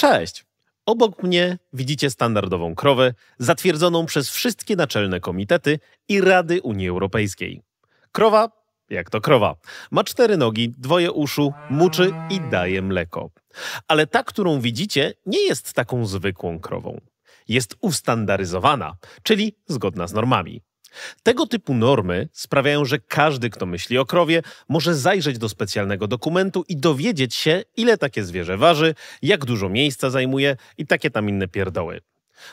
Cześć! Obok mnie widzicie standardową krowę, zatwierdzoną przez wszystkie naczelne komitety i Rady Unii Europejskiej. Krowa, jak to krowa, ma cztery nogi, dwoje uszu, muczy i daje mleko. Ale ta, którą widzicie, nie jest taką zwykłą krową. Jest ustandaryzowana, czyli zgodna z normami. Tego typu normy sprawiają, że każdy, kto myśli o krowie, może zajrzeć do specjalnego dokumentu i dowiedzieć się, ile takie zwierzę waży, jak dużo miejsca zajmuje i takie tam inne pierdoły.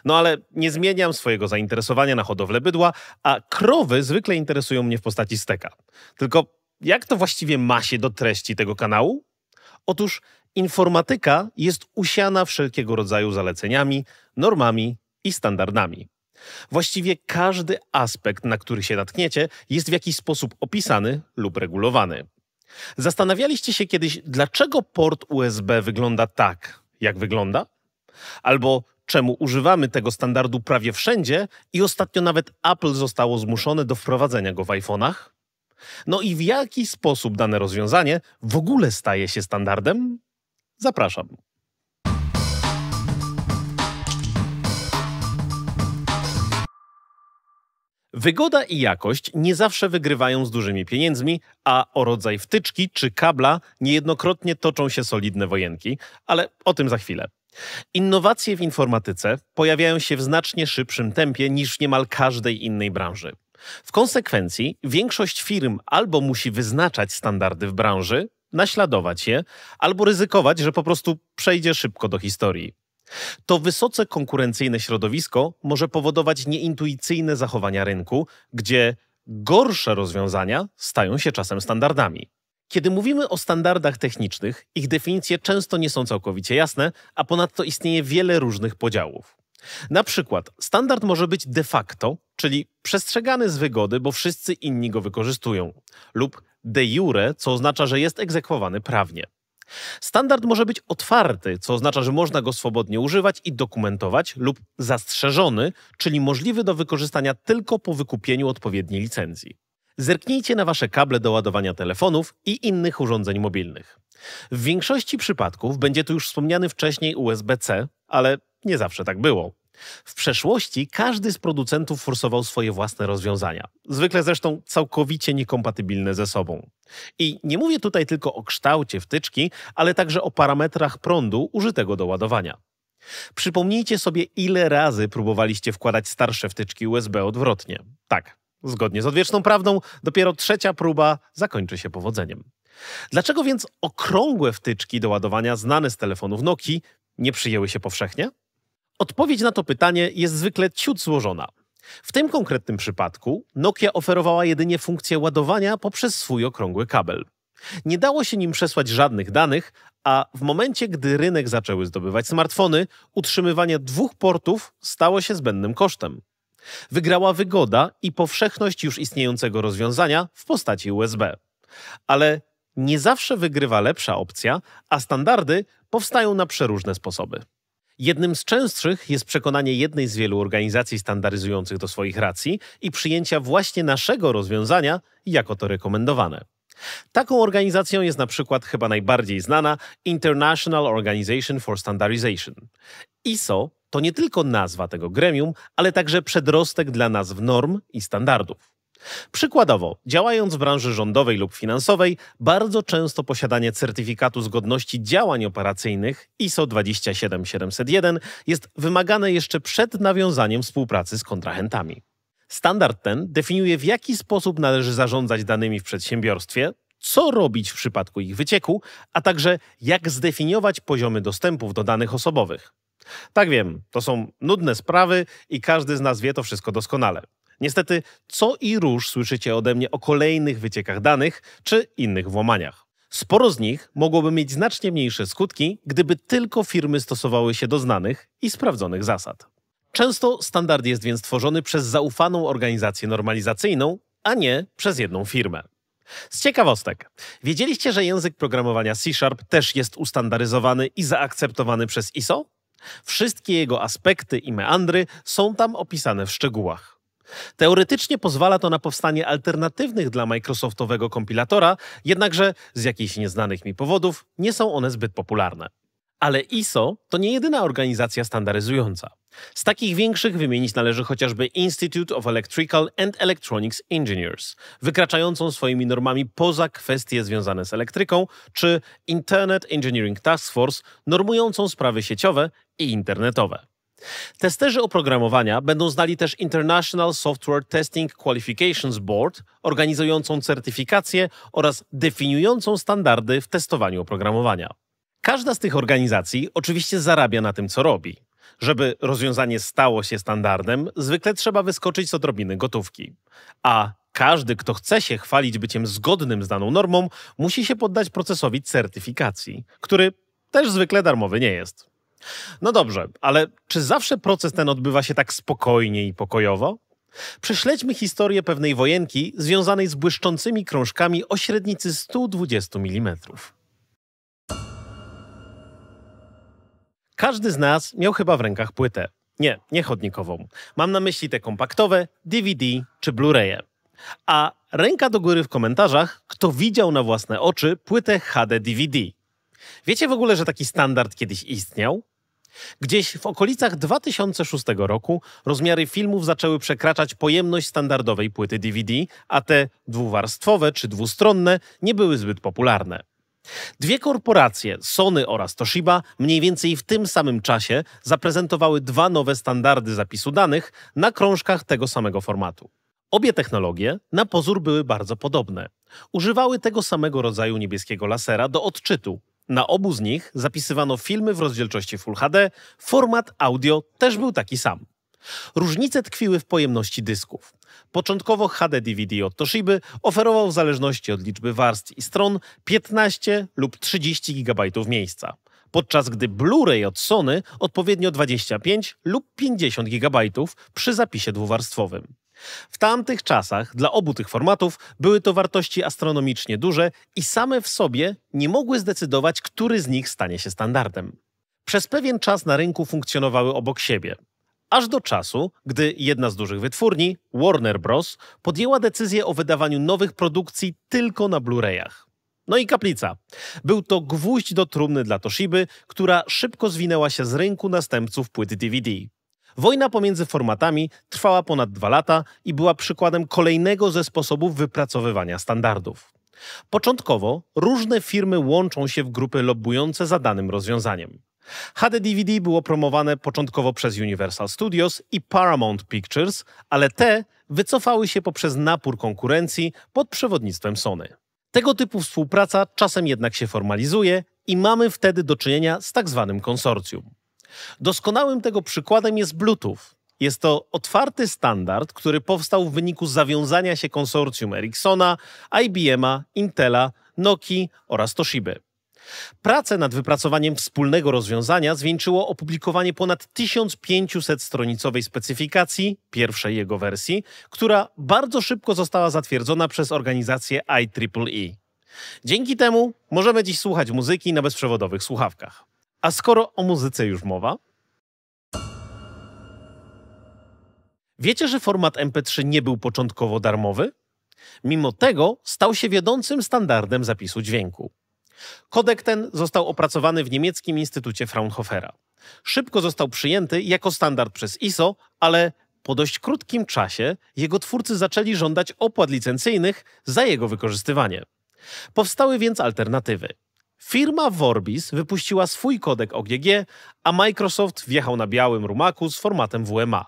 No ale nie zmieniam swojego zainteresowania na hodowlę bydła, a krowy zwykle interesują mnie w postaci steka. Tylko jak to właściwie ma się do treści tego kanału? Otóż informatyka jest usiana wszelkiego rodzaju zaleceniami, normami i standardami. Właściwie każdy aspekt, na który się natkniecie, jest w jakiś sposób opisany lub regulowany. Zastanawialiście się kiedyś, dlaczego port USB wygląda tak, jak wygląda? Albo czemu używamy tego standardu prawie wszędzie i ostatnio nawet Apple zostało zmuszone do wprowadzenia go w iPhone'ach? No i w jaki sposób dane rozwiązanie w ogóle staje się standardem? Zapraszam. Wygoda i jakość nie zawsze wygrywają z dużymi pieniędzmi, a o rodzaj wtyczki czy kabla niejednokrotnie toczą się solidne wojenki, ale o tym za chwilę. Innowacje w informatyce pojawiają się w znacznie szybszym tempie niż w niemal każdej innej branży. W konsekwencji większość firm albo musi wyznaczać standardy w branży, naśladować je, albo ryzykować, że po prostu przejdzie szybko do historii. To wysoce konkurencyjne środowisko może powodować nieintuicyjne zachowania rynku, gdzie gorsze rozwiązania stają się czasem standardami. Kiedy mówimy o standardach technicznych, ich definicje często nie są całkowicie jasne, a ponadto istnieje wiele różnych podziałów. Na przykład standard może być de facto, czyli przestrzegany z wygody, bo wszyscy inni go wykorzystują, lub de jure, co oznacza, że jest egzekwowany prawnie. Standard może być otwarty, co oznacza, że można go swobodnie używać i dokumentować, lub zastrzeżony, czyli możliwy do wykorzystania tylko po wykupieniu odpowiedniej licencji. Zerknijcie na wasze kable do ładowania telefonów i innych urządzeń mobilnych. W większości przypadków będzie tu już wspomniany wcześniej USB-C, ale nie zawsze tak było. W przeszłości każdy z producentów forsował swoje własne rozwiązania, zwykle zresztą całkowicie niekompatybilne ze sobą. I nie mówię tutaj tylko o kształcie wtyczki, ale także o parametrach prądu użytego do ładowania. Przypomnijcie sobie, ile razy próbowaliście wkładać starsze wtyczki USB odwrotnie. Tak, zgodnie z odwieczną prawdą, dopiero trzecia próba zakończy się powodzeniem. Dlaczego więc okrągłe wtyczki do ładowania znane z telefonów Nokia nie przyjęły się powszechnie? Odpowiedź na to pytanie jest zwykle ciut złożona. W tym konkretnym przypadku Nokia oferowała jedynie funkcję ładowania poprzez swój okrągły kabel. Nie dało się nim przesłać żadnych danych, a w momencie, gdy rynek zaczęły zdobywać smartfony, utrzymywanie dwóch portów stało się zbędnym kosztem. Wygrała wygoda i powszechność już istniejącego rozwiązania w postaci USB. Ale nie zawsze wygrywa lepsza opcja, a standardy powstają na przeróżne sposoby. Jednym z częstszych jest przekonanie jednej z wielu organizacji standaryzujących do swoich racji i przyjęcia właśnie naszego rozwiązania jako to rekomendowane. Taką organizacją jest na przykład chyba najbardziej znana International Organization for Standardization. ISO to nie tylko nazwa tego gremium, ale także przedrostek dla nazw norm i standardów. Przykładowo, działając w branży rządowej lub finansowej, bardzo często posiadanie certyfikatu zgodności działań operacyjnych ISO 27701 jest wymagane jeszcze przed nawiązaniem współpracy z kontrahentami. Standard ten definiuje, w jaki sposób należy zarządzać danymi w przedsiębiorstwie, co robić w przypadku ich wycieku, a także jak zdefiniować poziomy dostępów do danych osobowych. Tak wiem, to są nudne sprawy i każdy z nas wie to wszystko doskonale. Niestety, co i róż słyszycie ode mnie o kolejnych wyciekach danych czy innych włamaniach. Sporo z nich mogłoby mieć znacznie mniejsze skutki, gdyby tylko firmy stosowały się do znanych i sprawdzonych zasad. Często standard jest więc tworzony przez zaufaną organizację normalizacyjną, a nie przez jedną firmę. Z ciekawostek, wiedzieliście, że język programowania C Sharp też jest ustandaryzowany i zaakceptowany przez ISO? Wszystkie jego aspekty i meandry są tam opisane w szczegółach. Teoretycznie pozwala to na powstanie alternatywnych dla Microsoftowego kompilatora, jednakże z jakichś nieznanych mi powodów nie są one zbyt popularne. Ale ISO to nie jedyna organizacja standaryzująca. Z takich większych wymienić należy chociażby Institute of Electrical and Electronics Engineers, wykraczającą swoimi normami poza kwestie związane z elektryką, czy Internet Engineering Task Force, normującą sprawy sieciowe i internetowe. Testerzy oprogramowania będą znali też International Software Testing Qualifications Board, organizującą certyfikację oraz definiującą standardy w testowaniu oprogramowania. Każda z tych organizacji oczywiście zarabia na tym, co robi. Żeby rozwiązanie stało się standardem, zwykle trzeba wyskoczyć z odrobiny gotówki. A każdy, kto chce się chwalić byciem zgodnym z daną normą, musi się poddać procesowi certyfikacji, który też zwykle darmowy nie jest. No dobrze, ale czy zawsze proces ten odbywa się tak spokojnie i pokojowo? Prześledźmy historię pewnej wojenki związanej z błyszczącymi krążkami o średnicy 120 mm. Każdy z nas miał chyba w rękach płytę. Nie, nie chodnikową. Mam na myśli te kompaktowe, DVD czy Blu-raye. A ręka do góry w komentarzach, kto widział na własne oczy płytę HD DVD. Wiecie w ogóle, że taki standard kiedyś istniał? Gdzieś w okolicach 2006 roku rozmiary filmów zaczęły przekraczać pojemność standardowej płyty DVD, a te dwuwarstwowe czy dwustronne nie były zbyt popularne. Dwie korporacje, Sony oraz Toshiba, mniej więcej w tym samym czasie zaprezentowały dwa nowe standardy zapisu danych na krążkach tego samego formatu. Obie technologie na pozór były bardzo podobne. Używały tego samego rodzaju niebieskiego lasera do odczytu. Na obu z nich zapisywano filmy w rozdzielczości Full HD, format audio też był taki sam. Różnice tkwiły w pojemności dysków. Początkowo HD DVD od Toshiby oferował w zależności od liczby warstw i stron 15 lub 30 GB miejsca, podczas gdy Blu-ray od Sony odpowiednio 25 lub 50 GB przy zapisie dwuwarstwowym. W tamtych czasach dla obu tych formatów były to wartości astronomicznie duże i same w sobie nie mogły zdecydować, który z nich stanie się standardem. Przez pewien czas na rynku funkcjonowały obok siebie aż do czasu, gdy jedna z dużych wytwórni, Warner Bros., podjęła decyzję o wydawaniu nowych produkcji tylko na Blu-rayach. No i kaplica. Był to gwóźdź do trumny dla Toshiby, która szybko zwinęła się z rynku następców płyt DVD. Wojna pomiędzy formatami trwała ponad dwa lata i była przykładem kolejnego ze sposobów wypracowywania standardów. Początkowo różne firmy łączą się w grupy lobbujące za danym rozwiązaniem. HD DVD było promowane początkowo przez Universal Studios i Paramount Pictures, ale te wycofały się poprzez napór konkurencji pod przewodnictwem Sony. Tego typu współpraca czasem jednak się formalizuje i mamy wtedy do czynienia z tak zwanym konsorcjum. Doskonałym tego przykładem jest Bluetooth. Jest to otwarty standard, który powstał w wyniku zawiązania się konsorcjum Ericssona, IBM'a, Intela, Nokii oraz Toshiby. Pracę nad wypracowaniem wspólnego rozwiązania zwieńczyło opublikowanie ponad 1500-stronicowej specyfikacji, pierwszej jego wersji, która bardzo szybko została zatwierdzona przez organizację IEEE. Dzięki temu możemy dziś słuchać muzyki na bezprzewodowych słuchawkach. A skoro o muzyce już mowa, wiecie, że format MP3 nie był początkowo darmowy? Mimo tego stał się wiodącym standardem zapisu dźwięku. Kodek ten został opracowany w niemieckim Instytucie Fraunhofera. Szybko został przyjęty jako standard przez ISO, ale po dość krótkim czasie jego twórcy zaczęli żądać opłat licencyjnych za jego wykorzystywanie. Powstały więc alternatywy. Firma Vorbis wypuściła swój kodek OGG, a Microsoft wjechał na białym rumaku z formatem WMA.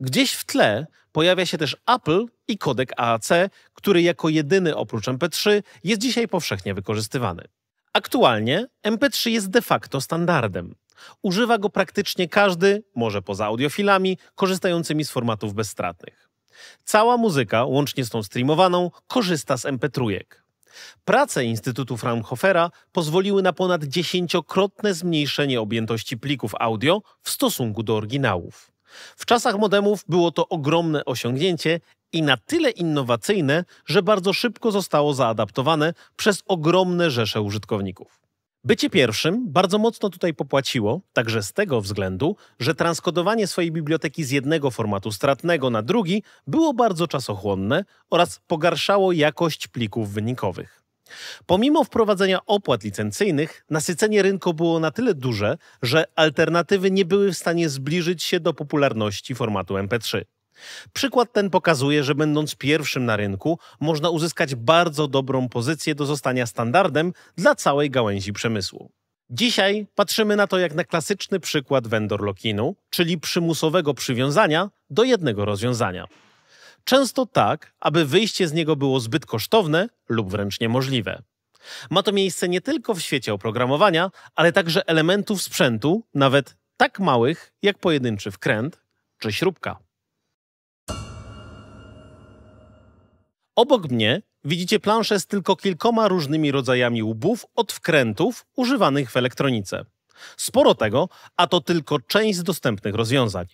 Gdzieś w tle pojawia się też Apple i kodek AAC, który jako jedyny oprócz MP3 jest dzisiaj powszechnie wykorzystywany. Aktualnie MP3 jest de facto standardem. Używa go praktycznie każdy, może poza audiofilami, korzystającymi z formatów bezstratnych. Cała muzyka, łącznie z tą streamowaną, korzysta z MP3. Prace Instytutu Fraunhofera pozwoliły na ponad dziesięciokrotne zmniejszenie objętości plików audio w stosunku do oryginałów. W czasach modemów było to ogromne osiągnięcie i na tyle innowacyjne, że bardzo szybko zostało zaadaptowane przez ogromne rzesze użytkowników. Bycie pierwszym bardzo mocno tutaj popłaciło, także z tego względu, że transkodowanie swojej biblioteki z jednego formatu stratnego na drugi było bardzo czasochłonne oraz pogarszało jakość plików wynikowych. Pomimo wprowadzenia opłat licencyjnych, nasycenie rynku było na tyle duże, że alternatywy nie były w stanie zbliżyć się do popularności formatu MP3. Przykład ten pokazuje, że będąc pierwszym na rynku, można uzyskać bardzo dobrą pozycję do zostania standardem dla całej gałęzi przemysłu. Dzisiaj patrzymy na to jak na klasyczny przykład vendor lock-inu, czyli przymusowego przywiązania do jednego rozwiązania. Często tak, aby wyjście z niego było zbyt kosztowne lub wręcz niemożliwe. Ma to miejsce nie tylko w świecie oprogramowania, ale także elementów sprzętu, nawet tak małych jak pojedynczy wkręt czy śrubka. Obok mnie widzicie planszę z tylko kilkoma różnymi rodzajami łbów od wkrętów używanych w elektronice. Sporo tego, a to tylko część z dostępnych rozwiązań.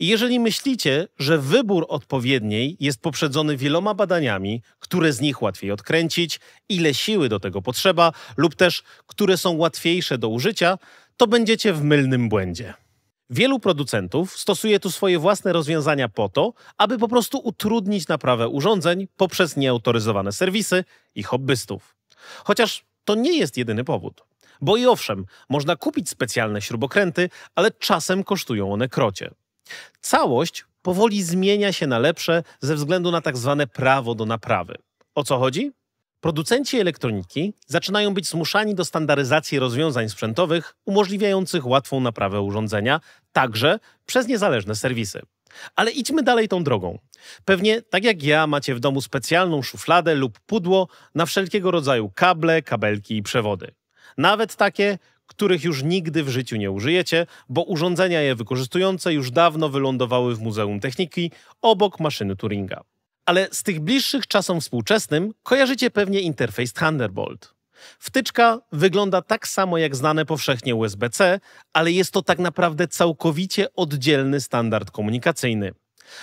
I jeżeli myślicie, że wybór odpowiedniej jest poprzedzony wieloma badaniami, które z nich łatwiej odkręcić, ile siły do tego potrzeba, lub też które są łatwiejsze do użycia, to będziecie w mylnym błędzie. Wielu producentów stosuje tu swoje własne rozwiązania po to, aby po prostu utrudnić naprawę urządzeń poprzez nieautoryzowane serwisy i hobbystów. Chociaż to nie jest jedyny powód. Bo i owszem, można kupić specjalne śrubokręty, ale czasem kosztują one krocie. Całość powoli zmienia się na lepsze ze względu na tak zwane prawo do naprawy. O co chodzi? Producenci elektroniki zaczynają być zmuszani do standaryzacji rozwiązań sprzętowych umożliwiających łatwą naprawę urządzenia, także przez niezależne serwisy. Ale idźmy dalej tą drogą. Pewnie, tak jak ja, macie w domu specjalną szufladę lub pudło na wszelkiego rodzaju kable, kabelki i przewody. Nawet takie, których już nigdy w życiu nie użyjecie, bo urządzenia je wykorzystujące już dawno wylądowały w Muzeum Techniki obok maszyny Turinga. Ale z tych bliższych czasom współczesnym kojarzycie pewnie interfejs Thunderbolt. Wtyczka wygląda tak samo jak znane powszechnie USB-C, ale jest to tak naprawdę całkowicie oddzielny standard komunikacyjny.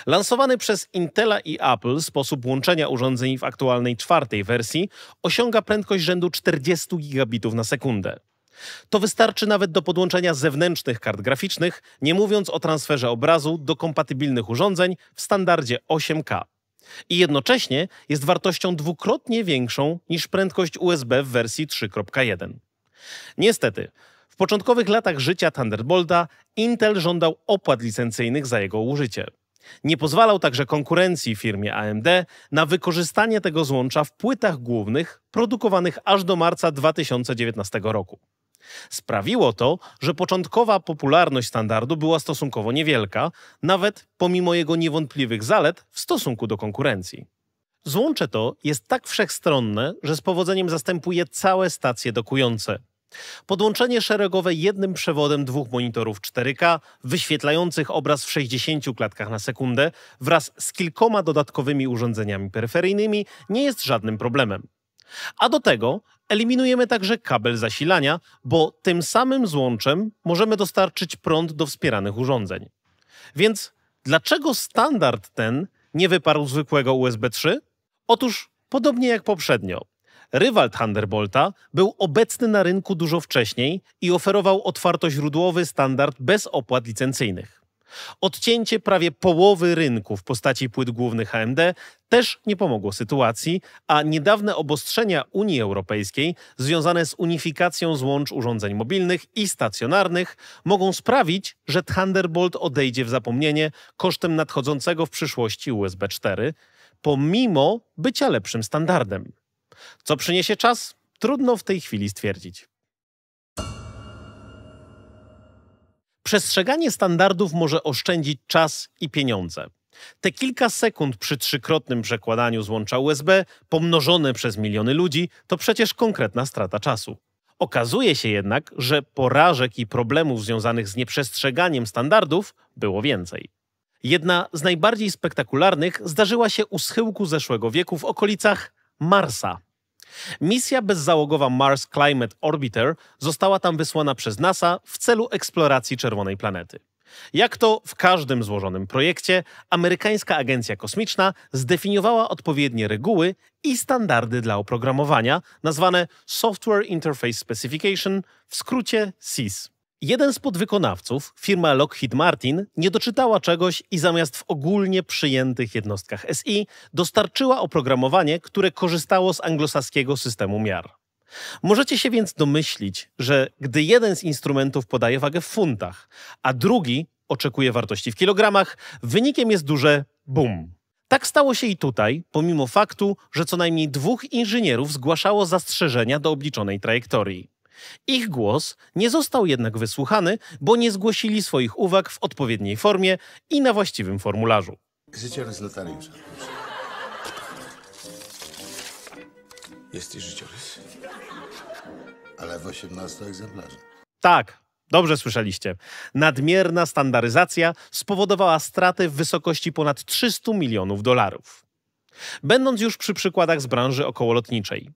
Lansowany przez Intela i Apple sposób łączenia urządzeń w aktualnej czwartej wersji osiąga prędkość rzędu 40 gigabitów na sekundę. To wystarczy nawet do podłączenia zewnętrznych kart graficznych, nie mówiąc o transferze obrazu do kompatybilnych urządzeń w standardzie 8K. I jednocześnie jest wartością dwukrotnie większą niż prędkość USB w wersji 3.1. Niestety, w początkowych latach życia Thunderbolta Intel żądał opłat licencyjnych za jego użycie. Nie pozwalał także konkurencji firmie AMD na wykorzystanie tego złącza w płytach głównych produkowanych aż do marca 2019 roku. Sprawiło to, że początkowa popularność standardu była stosunkowo niewielka, nawet pomimo jego niewątpliwych zalet w stosunku do konkurencji. Złącze to jest tak wszechstronne, że z powodzeniem zastępuje całe stacje dokujące. Podłączenie szeregowe jednym przewodem dwóch monitorów 4K wyświetlających obraz w 60 klatkach na sekundę wraz z kilkoma dodatkowymi urządzeniami peryferyjnymi nie jest żadnym problemem. A do tego eliminujemy także kabel zasilania, bo tym samym złączem możemy dostarczyć prąd do wspieranych urządzeń. Więc dlaczego standard ten nie wyparł zwykłego USB 3? Otóż podobnie jak poprzednio, rywal Thunderbolta był obecny na rynku dużo wcześniej i oferował otwartoźródłowy standard bez opłat licencyjnych. Odcięcie prawie połowy rynku w postaci płyt głównych AMD też nie pomogło sytuacji, a niedawne obostrzenia Unii Europejskiej związane z unifikacją złącz urządzeń mobilnych i stacjonarnych mogą sprawić, że Thunderbolt odejdzie w zapomnienie kosztem nadchodzącego w przyszłości USB 4, pomimo bycia lepszym standardem. Co przyniesie czas? Trudno w tej chwili stwierdzić. Przestrzeganie standardów może oszczędzić czas i pieniądze. Te kilka sekund przy trzykrotnym przekładaniu złącza USB, pomnożone przez miliony ludzi, to przecież konkretna strata czasu. Okazuje się jednak, że porażek i problemów związanych z nieprzestrzeganiem standardów było więcej. Jedna z najbardziej spektakularnych zdarzyła się u schyłku zeszłego wieku w okolicach Marsa. Misja bezzałogowa Mars Climate Orbiter została tam wysłana przez NASA w celu eksploracji czerwonej planety. Jak to w każdym złożonym projekcie, amerykańska agencja kosmiczna zdefiniowała odpowiednie reguły i standardy dla oprogramowania, nazwane Software Interface Specification, w skrócie SIS. Jeden z podwykonawców, firma Lockheed Martin, nie doczytała czegoś i zamiast w ogólnie przyjętych jednostkach SI dostarczyła oprogramowanie, które korzystało z anglosaskiego systemu miar. Możecie się więc domyślić, że gdy jeden z instrumentów podaje wagę w funtach, a drugi oczekuje wartości w kilogramach, wynikiem jest duże BUM. Tak stało się i tutaj, pomimo faktu, że co najmniej dwóch inżynierów zgłaszało zastrzeżenia do obliczonej trajektorii. Ich głos nie został jednak wysłuchany, bo nie zgłosili swoich uwag w odpowiedniej formie i na właściwym formularzu. Życiorys notariusza. Jest i życiorys. Ale w 18 egzemplarzy. Tak, dobrze słyszeliście. Nadmierna standaryzacja spowodowała straty w wysokości ponad 300 milionów dolarów. Będąc już przy przykładach z branży okołolotniczej.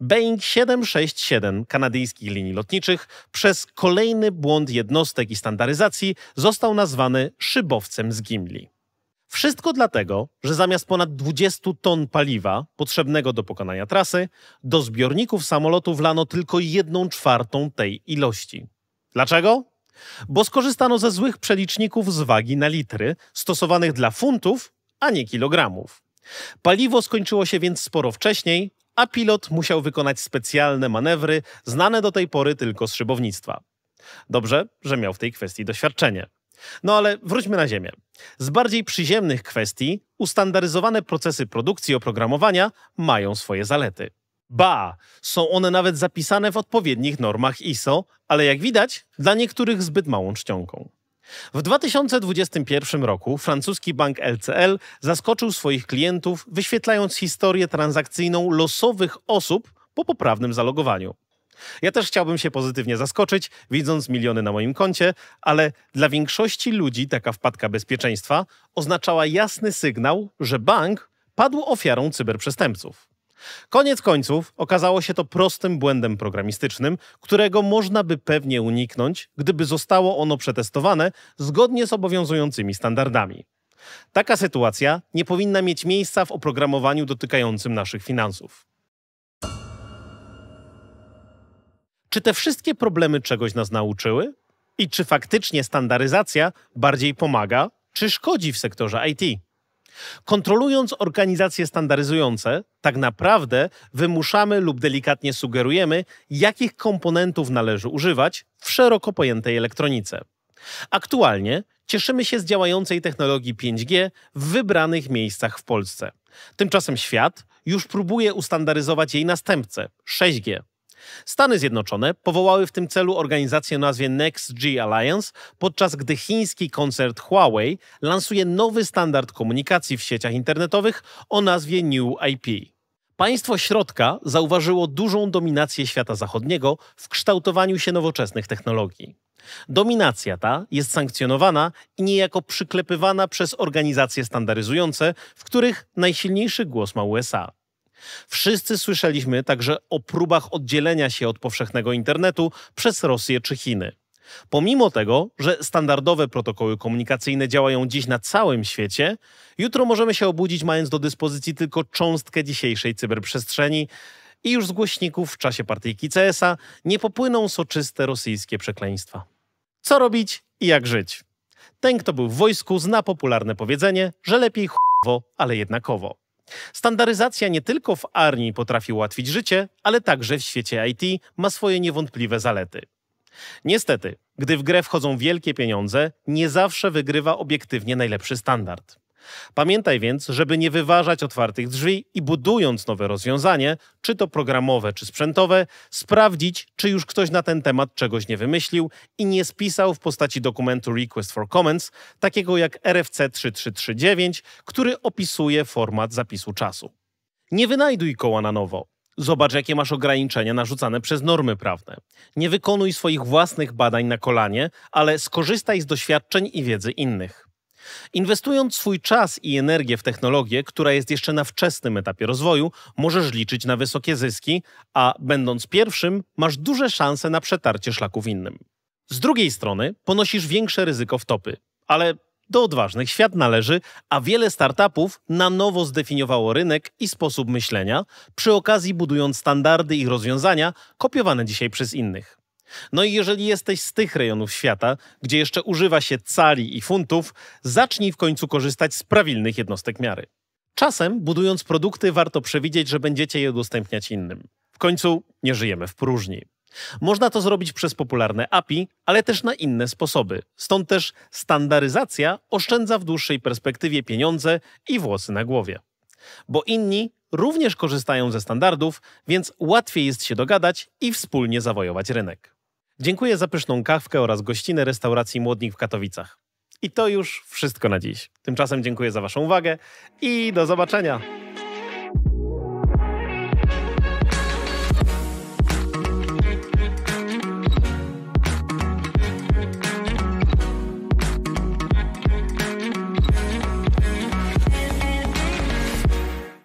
Boeing 767 kanadyjskich linii lotniczych przez kolejny błąd jednostek i standaryzacji został nazwany szybowcem z Gimli. Wszystko dlatego, że zamiast ponad 20 ton paliwa potrzebnego do pokonania trasy, do zbiorników samolotu wlano tylko jedną czwartą tej ilości. Dlaczego? Bo skorzystano ze złych przeliczników z wagi na litry, stosowanych dla funtów, a nie kilogramów. Paliwo skończyło się więc sporo wcześniej, a pilot musiał wykonać specjalne manewry znane do tej pory tylko z szybownictwa. Dobrze, że miał w tej kwestii doświadczenie. No ale wróćmy na ziemię. Z bardziej przyziemnych kwestii ustandaryzowane procesy produkcji oprogramowania mają swoje zalety. Ba, są one nawet zapisane w odpowiednich normach ISO, ale jak widać, dla niektórych zbyt małą czcionką. W 2021 roku francuski bank LCL zaskoczył swoich klientów, wyświetlając historię transakcyjną losowych osób po poprawnym zalogowaniu. Ja też chciałbym się pozytywnie zaskoczyć, widząc miliony na moim koncie, ale dla większości ludzi taka wpadka bezpieczeństwa oznaczała jasny sygnał, że bank padł ofiarą cyberprzestępców. Koniec końców okazało się to prostym błędem programistycznym, którego można by pewnie uniknąć, gdyby zostało ono przetestowane zgodnie z obowiązującymi standardami. Taka sytuacja nie powinna mieć miejsca w oprogramowaniu dotykającym naszych finansów. Czy te wszystkie problemy czegoś nas nauczyły? I czy faktycznie standaryzacja bardziej pomaga, czy szkodzi w sektorze IT? Kontrolując organizacje standaryzujące, tak naprawdę wymuszamy lub delikatnie sugerujemy, jakich komponentów należy używać w szeroko pojętej elektronice. Aktualnie cieszymy się z działającej technologii 5G w wybranych miejscach w Polsce. Tymczasem świat już próbuje ustandaryzować jej następcę 6G. Stany Zjednoczone powołały w tym celu organizację o nazwie NextG Alliance, podczas gdy chiński koncert Huawei lansuje nowy standard komunikacji w sieciach internetowych o nazwie New IP. Państwo środka zauważyło dużą dominację świata zachodniego w kształtowaniu się nowoczesnych technologii. Dominacja ta jest sankcjonowana i niejako przyklepywana przez organizacje standaryzujące, w których najsilniejszy głos ma USA. Wszyscy słyszeliśmy także o próbach oddzielenia się od powszechnego internetu przez Rosję czy Chiny. Pomimo tego, że standardowe protokoły komunikacyjne działają dziś na całym świecie, jutro możemy się obudzić mając do dyspozycji tylko cząstkę dzisiejszej cyberprzestrzeni i już z głośników w czasie partyjki CS-a nie popłyną soczyste rosyjskie przekleństwa. Co robić i jak żyć? Ten, kto był w wojsku, zna popularne powiedzenie, że lepiej ch**wo, ale jednakowo. Standaryzacja nie tylko w armii potrafi ułatwić życie, ale także w świecie IT ma swoje niewątpliwe zalety. Niestety, gdy w grę wchodzą wielkie pieniądze, nie zawsze wygrywa obiektywnie najlepszy standard. Pamiętaj więc, żeby nie wyważać otwartych drzwi i budując nowe rozwiązanie, czy to programowe, czy sprzętowe, sprawdzić, czy już ktoś na ten temat czegoś nie wymyślił i nie spisał w postaci dokumentu Request for Comments, takiego jak RFC 3339, który opisuje format zapisu czasu. Nie wynajduj koła na nowo. Zobacz, jakie masz ograniczenia narzucane przez normy prawne. Nie wykonuj swoich własnych badań na kolanie, ale skorzystaj z doświadczeń i wiedzy innych. Inwestując swój czas i energię w technologię, która jest jeszcze na wczesnym etapie rozwoju, możesz liczyć na wysokie zyski, a będąc pierwszym, masz duże szanse na przetarcie szlaków innym. Z drugiej strony ponosisz większe ryzyko wtopy, ale do odważnych świat należy, a wiele startupów na nowo zdefiniowało rynek i sposób myślenia, przy okazji budując standardy i rozwiązania kopiowane dzisiaj przez innych. No i jeżeli jesteś z tych rejonów świata, gdzie jeszcze używa się cali i funtów, zacznij w końcu korzystać z prawilnych jednostek miary. Czasem, budując produkty, warto przewidzieć, że będziecie je udostępniać innym. W końcu nie żyjemy w próżni. Można to zrobić przez popularne API, ale też na inne sposoby. Stąd też standaryzacja oszczędza w dłuższej perspektywie pieniądze i włosy na głowie. Bo inni również korzystają ze standardów, więc łatwiej jest się dogadać i wspólnie zawojować rynek. Dziękuję za pyszną kawkę oraz gościnę restauracji Młodnik w Katowicach. I to już wszystko na dziś. Tymczasem dziękuję za Waszą uwagę i do zobaczenia.